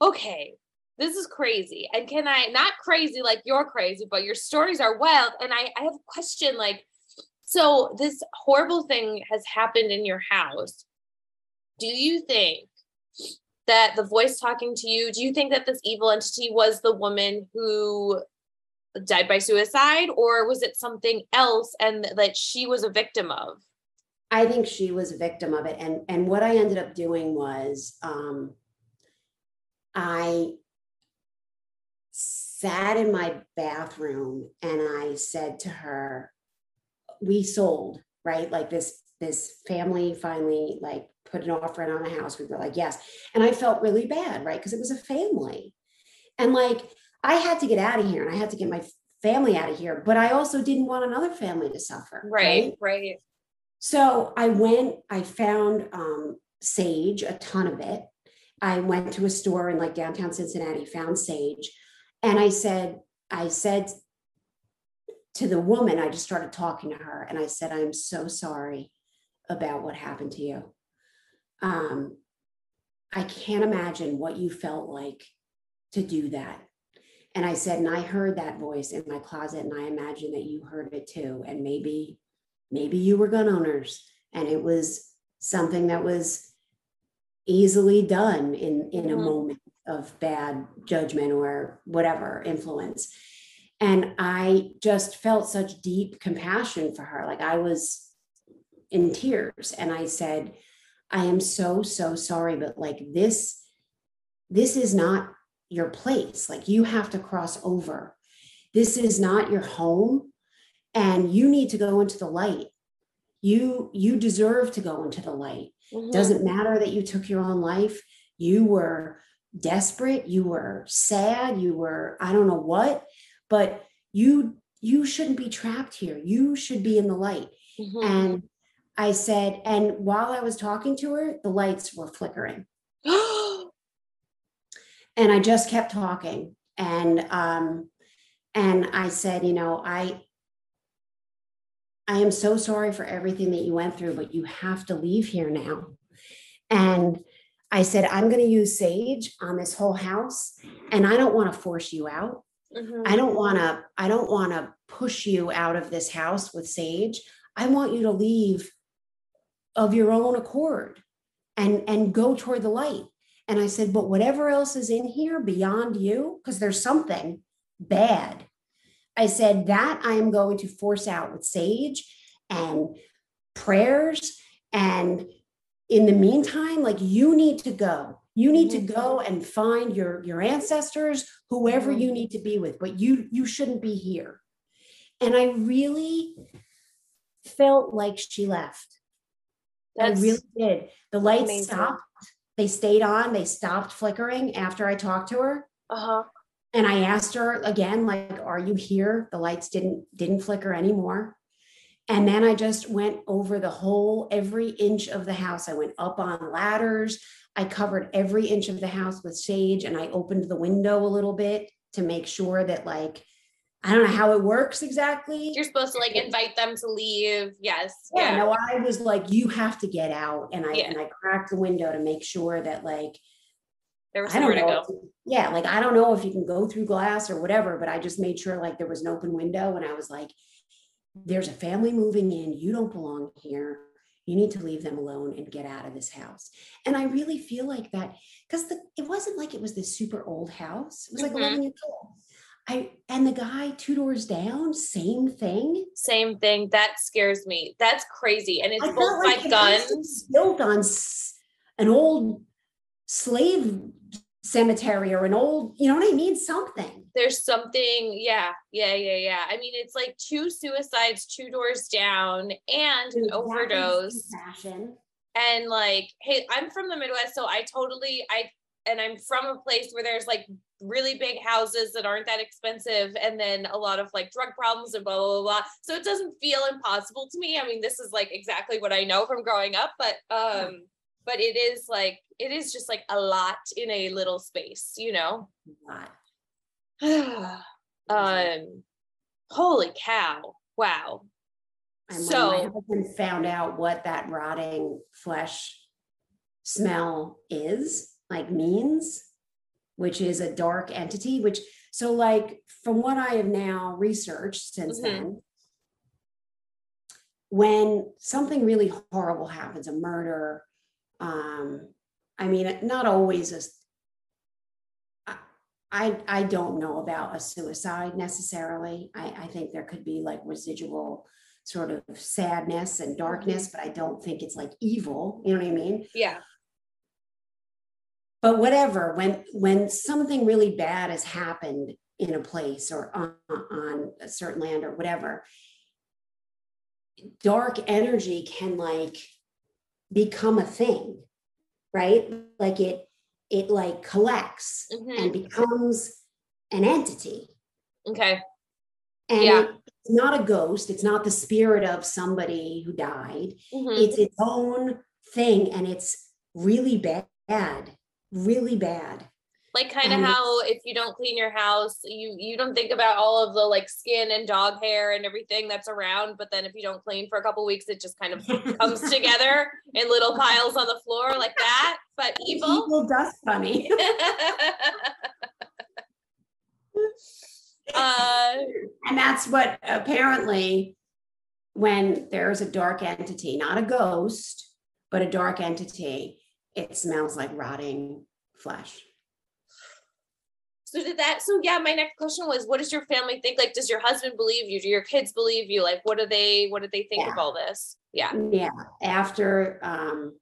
Okay. This is crazy. And can I not crazy like you're crazy, but your stories are wild. And I, I have a question like, so this horrible thing has happened in your house. Do you think that the voice talking to you, do you think that this evil entity was the woman who died by suicide, or was it something else and that she was a victim of? I think she was a victim of it. And and what I ended up doing was um I sat in my bathroom and I said to her, we sold, right? Like this this family finally like put an offer in on the house. We were like, yes. And I felt really bad, right? Because it was a family. And like I had to get out of here and I had to get my family out of here, but I also didn't want another family to suffer. Right, right. So I went, I found um, sage, a ton of it. I went to a store in like downtown Cincinnati, found sage, and I said, I said to the woman, I just started talking to her, and I said, I'm so sorry about what happened to you. Um, I can't imagine what you felt like to do that. And I said, and I heard that voice in my closet, and I imagine that you heard it too. And maybe, maybe you were gun owners, and it was something that was easily done in in a mm-hmm. moment of bad judgment or whatever influence. And I just felt such deep compassion for her. Like I was in tears, and I said, I am so, so sorry, but like this, this is not your place. Like you have to cross over. This is not your home and you need to go into the light. You you deserve to go into the light. Mm-hmm. Doesn't matter that you took your own life. You were desperate, you were sad, you were I don't know what, but you you shouldn't be trapped here. You should be in the light. Mm-hmm. And I said, and while I was talking to her, the lights were flickering. and I just kept talking. And um, and I said, you know, I I am so sorry for everything that you went through, but you have to leave here now. And I said, I'm going to use sage on this whole house, and I don't want to force you out. Mm-hmm. I don't want to. I don't want to push you out of this house with sage. I want you to leave of your own accord and and go toward the light and I said, but whatever else is in here beyond you, because there's something bad. I said, that I am going to force out with sage and prayers. And in the meantime, like you need to go. You need to mm-hmm. go and find your, your ancestors, whoever you mm-hmm. need to be with, but you you shouldn't be here. And I really felt like she left. That's I really did. The lights amazing. stopped they stayed on, they stopped flickering after I talked to her. Uh-huh. And I asked her again, like, are you here? The lights didn't didn't flicker anymore. And then I just went over the whole every inch of the house. I went up on ladders. I covered every inch of the house with sage and I opened the window a little bit to make sure that like I don't know how it works exactly. You're supposed to like invite them to leave. Yes. Yeah. yeah. No, I was like, you have to get out. And I yeah. and I cracked the window to make sure that like there was somewhere to go. If, yeah, like I don't know if you can go through glass or whatever, but I just made sure like there was an open window and I was like, there's a family moving in. You don't belong here. You need to leave them alone and get out of this house. And I really feel like that because it wasn't like it was this super old house. It was like mm-hmm. 11 years old. I and the guy two doors down, same thing. Same thing. That scares me. That's crazy. And it's I both like, guns built on an old slave cemetery or an old, you know what I mean? Something. There's something, yeah, yeah, yeah, yeah. I mean, it's like two suicides, two doors down, and an overdose. Fashion. And like, hey, I'm from the Midwest, so I totally I and I'm from a place where there's like really big houses that aren't that expensive and then a lot of like drug problems and blah, blah blah blah. So it doesn't feel impossible to me. I mean this is like exactly what i know from growing up but um but it is like it is just like a lot in a little space you know? Um holy cow. Wow. And so my husband found out what that rotting flesh smell is like means which is a dark entity, which, so like from what I have now researched since mm-hmm. then, when something really horrible happens, a murder, um, I mean, not always a, I, I don't know about a suicide necessarily. I, I think there could be like residual sort of sadness and darkness, mm-hmm. but I don't think it's like evil. You know what I mean? Yeah but whatever when when something really bad has happened in a place or on, on a certain land or whatever dark energy can like become a thing right like it it like collects mm-hmm. and becomes an entity okay and yeah. it's not a ghost it's not the spirit of somebody who died mm-hmm. it's its own thing and it's really bad, really bad. Like kind of how if you don't clean your house, you you don't think about all of the like skin and dog hair and everything that's around, but then if you don't clean for a couple weeks, it just kind of comes together in little piles on the floor like that. But evil, evil dust bunny. uh, and that's what apparently when there's a dark entity, not a ghost, but a dark entity, it smells like rotting flesh. So did that so yeah, my next question was what does your family think? Like does your husband believe you? Do your kids believe you? Like what do they what do they think yeah. of all this? Yeah. Yeah. After um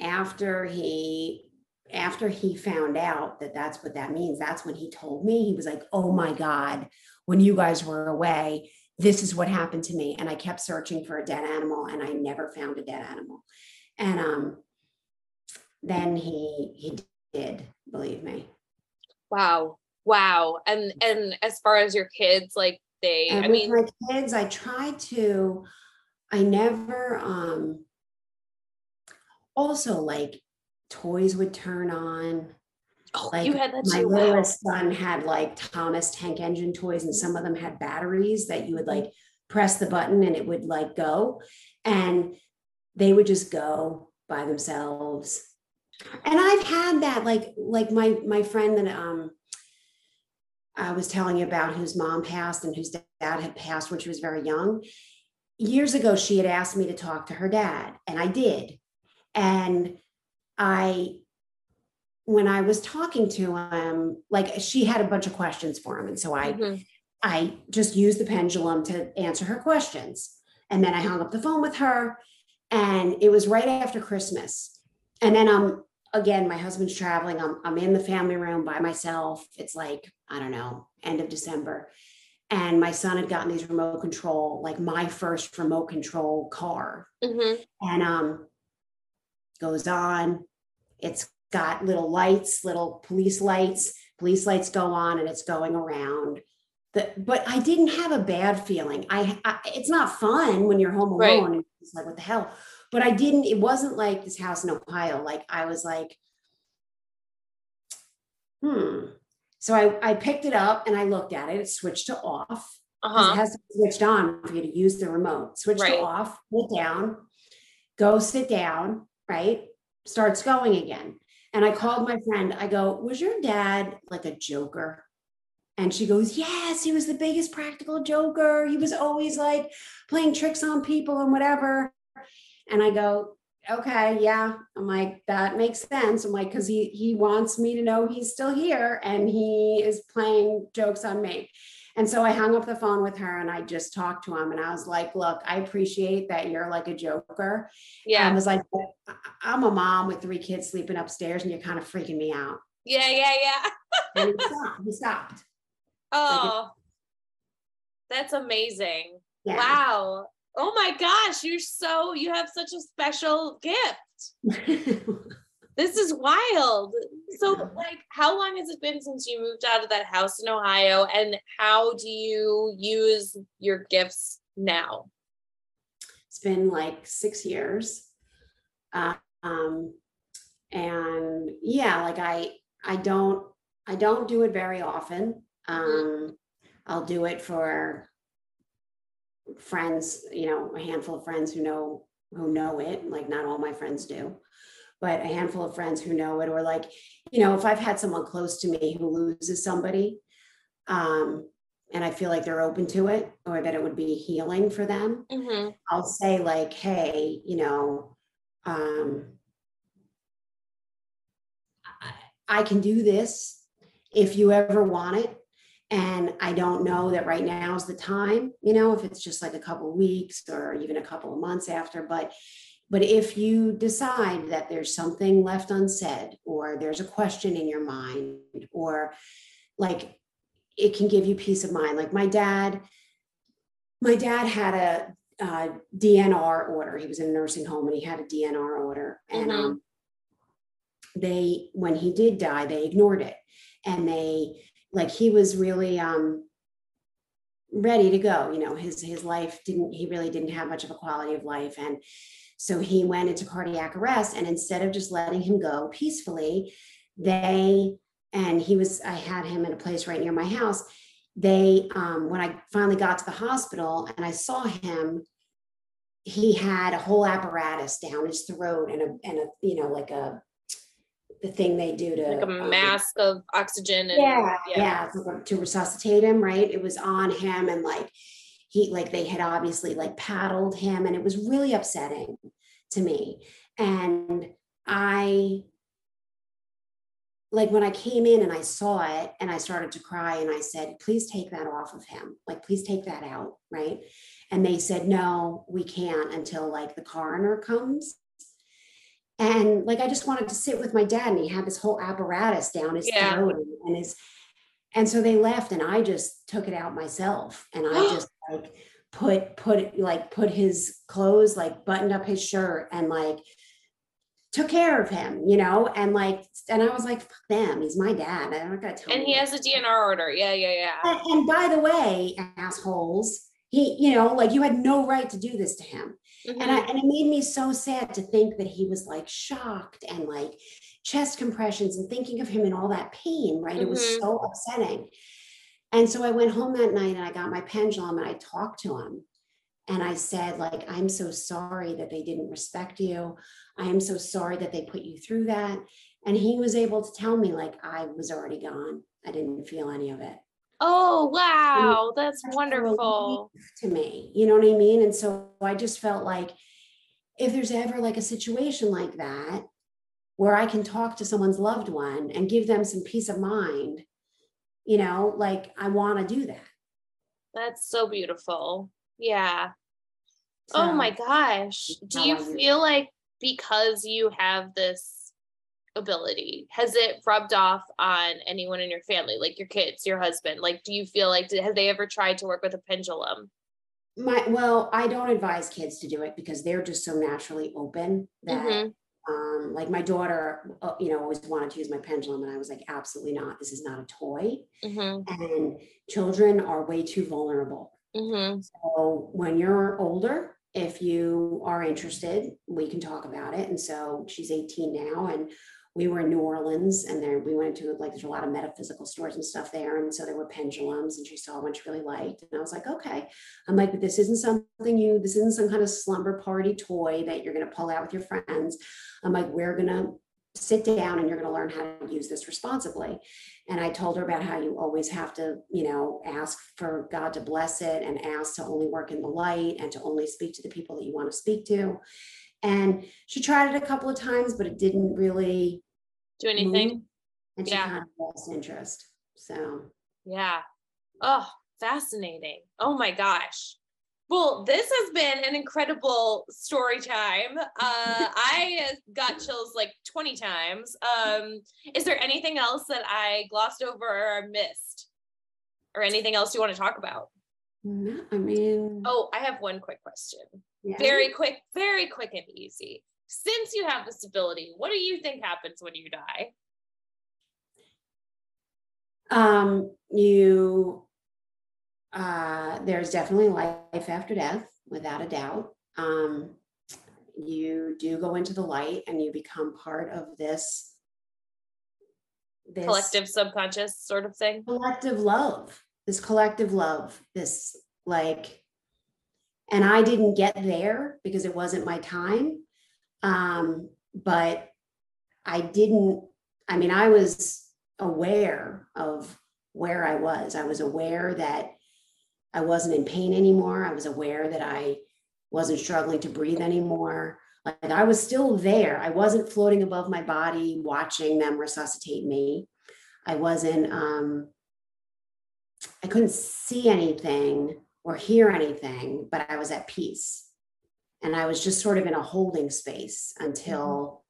after he after he found out that that's what that means, that's when he told me. He was like, "Oh my god, when you guys were away, this is what happened to me." And I kept searching for a dead animal and I never found a dead animal. And um then he he did believe me. Wow. Wow. And and as far as your kids, like they and I mean my kids, I try to I never um also like toys would turn on. Oh, like you had that my too. littlest wow. son had like Thomas tank engine toys, and some of them had batteries that you would like press the button and it would like go. And they would just go by themselves and I've had that like like my my friend that um I was telling you about whose mom passed and whose dad had passed when she was very young. Years ago, she had asked me to talk to her dad, and I did. And I, when I was talking to him, like she had a bunch of questions for him. And so I, mm-hmm. I just used the pendulum to answer her questions. And then I hung up the phone with her. And it was right after Christmas. And then I'm again, my husband's traveling. I'm, I'm in the family room by myself. It's like, I don't know, end of December. And my son had gotten these remote control, like my first remote control car. Mm-hmm. And um, goes on. It's got little lights, little police lights. Police lights go on and it's going around. The, but I didn't have a bad feeling. I, I it's not fun when you're home alone right. Like what the hell but I didn't, it wasn't like this house in Ohio. Like I was like, hmm. So I, I picked it up and I looked at it. It switched to off. Uh-huh. It has to be switched on for you to use the remote. Switch right. to off, put down, go sit down, right? Starts going again. And I called my friend. I go, Was your dad like a joker? And she goes, Yes, he was the biggest practical joker. He was always like playing tricks on people and whatever. And I go, okay, yeah. I'm like, that makes sense. I'm like, because he he wants me to know he's still here and he is playing jokes on me. And so I hung up the phone with her and I just talked to him and I was like, look, I appreciate that you're like a joker. Yeah. I was like, I'm a mom with three kids sleeping upstairs and you're kind of freaking me out. Yeah, yeah, yeah. and he stopped. He stopped. Oh, that's amazing. Yeah. Wow. Oh my gosh, you're so you have such a special gift. this is wild. So like how long has it been since you moved out of that house in Ohio and how do you use your gifts now? It's been like 6 years. Uh, um and yeah, like I I don't I don't do it very often. Mm-hmm. Um I'll do it for friends, you know, a handful of friends who know who know it, like not all my friends do, but a handful of friends who know it, or like, you know, if I've had someone close to me who loses somebody, um, and I feel like they're open to it or that it would be healing for them, mm-hmm. I'll say like, hey, you know, um, I, I can do this if you ever want it and i don't know that right now is the time you know if it's just like a couple weeks or even a couple of months after but but if you decide that there's something left unsaid or there's a question in your mind or like it can give you peace of mind like my dad my dad had a DNR order. He was in a nursing home and he had a DNR order. And mm-hmm. um, they, when he did die, they ignored it and they like he was really um ready to go you know his his life didn't he really didn't have much of a quality of life and So he went into cardiac arrest. And instead of just letting him go peacefully, they, and he was, I had him in a place right near my house. They, um, when I finally got to the hospital and I saw him, he had a whole apparatus down his throat and a, and a, you know, like a, the thing they do to like a um, mask of oxygen and yeah, yeah, to- to resuscitate him, right? It was on him and like he like they had obviously like paddled him and it was really upsetting to me. And I like when I came in and I saw it and I started to cry and I said, please take that off of him. Like, please take that out. Right. And they said, no, we can't until like the coroner comes. And like I just wanted to sit with my dad, and he had this whole apparatus down his Yeah. throat and, and his and so they left and I just took it out myself and I just like put put like put his clothes, like buttoned up his shirt and like took care of him, you know, and like and I was like, fuck them, he's my dad. I'm not gonna tell and him he has a DNR order. Yeah, yeah, yeah. and, and by the way, assholes, he, you know, like you had no right to do this to him. And I and it made me so sad to think that he was like shocked and like chest compressions and thinking of him in all that pain, right? It was Mhm. so upsetting. And so I went home that night and I got my pendulum and I talked to him. And I said, like, I'm so sorry that they didn't respect you. I am so sorry that they put you through that. And he was able to tell me, like, I was already gone. I didn't feel any of it. Oh wow, that's a wonderful. to me. You know what I mean? And so I just felt like if there's ever like a situation like that where I can talk to someone's loved one and give them some peace of mind, you know, like I want to do that. That's so beautiful. Yeah. Oh my gosh. Do you feel like because you have this ability, has it rubbed off on anyone in your family, like your kids, your husband? Like, do you feel like, did, have they ever tried to work with a pendulum? My well, I don't advise kids to do it because they're just so naturally open that Mhm. um like my daughter uh, you know always wanted to use my pendulum and I was like absolutely not this is not a toy Mhm. and children are way too vulnerable Mhm. So when you're older, if you are interested, we can talk about it. And so she's 18 now, and we were in New Orleans, and there we went to like there's a lot of metaphysical stores and stuff there, and so there were pendulums, and she saw one she really liked, and I was like, okay. I'm like, but this isn't something you, this isn't some kind of slumber party toy that you're gonna pull out with your friends. I'm like, we're gonna sit down and you're gonna learn how to use this responsibly. And I told her about how you always have to, you know, ask for God to bless it and ask to only work in the light and to only speak to the people that you want to speak to. And she tried it a couple of times, but it didn't really, Do anything? and she Yeah. kind of lost interest. So Yeah. Oh, fascinating. Oh my gosh. Well, this has been an incredible story time. Uh, I got chills like 20 times. Um, is there anything else that I glossed over or missed? Or anything else you want to talk about? no, I mean, Oh, I have one quick question. Yeah. Very quick, very quick and easy. Since you have this ability, what do you think happens when you die? Um, you, uh, there's definitely life after death, without a doubt. Um, you do go into the light and you become part of this, this Collective subconscious sort of thing? collective love, this collective love, this like, and I didn't get there because it wasn't my time. Um, but I didn't, I mean, I was aware of where I was. I was aware that I wasn't in pain anymore. I was aware that I wasn't struggling to breathe anymore. Like I was still there. I wasn't floating above my body, watching them resuscitate me. I wasn't, um, I couldn't see anything or hear anything, but I was at peace. And I was just sort of in a holding space until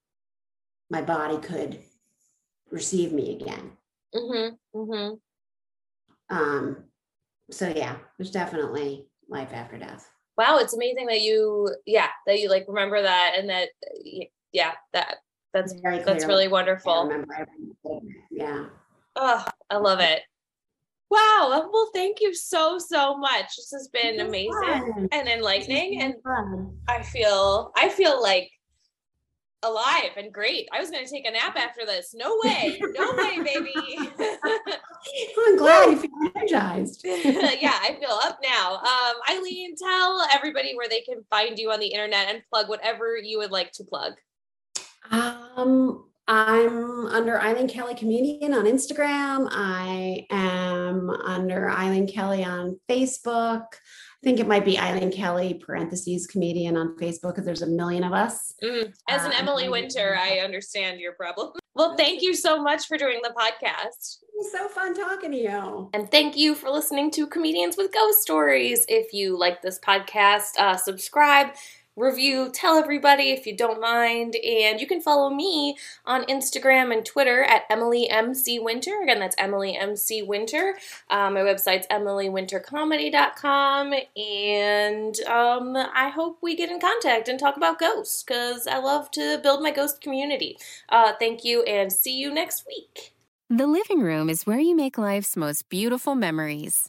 my body could receive me again. Mm-hmm. Mm-hmm. Um, so yeah, there's definitely life after death. wow it's amazing that you yeah that you like remember that and that yeah that that's Very that's really wonderful remember. Yeah. oh i love it Wow. Well, thank you so, so much. This has been amazing fun. and enlightening. And fun. I feel, I feel like alive and great. I was going to take a nap after this. No way. No way, baby. I'm glad you feel energized. yeah, I feel up now. Um, Eileen, tell everybody where they can find you on the internet and plug whatever you would like to plug. Um, I'm under Eileen Kelly Comedian on Instagram. I am under Eileen Kelly on Facebook. I think it might be Eileen Kelly parentheses comedian on Facebook because there's a million of us. Mm. As an um, Emily Winter, I understand your problem. Well, thank you so much for doing the podcast. It was so fun talking to you. And thank you for listening to Comedians with Ghost Stories. If you like this podcast, uh, subscribe review, tell everybody if you don't mind. And you can follow me on Instagram and Twitter at Emily MC Winter. Again, that's Emily MC Winter. Um, my website's emilywintercomedy.com. And um, I hope we get in contact and talk about ghosts because I love to build my ghost community. Uh, thank you and see you next week. The living room is where you make life's most beautiful memories.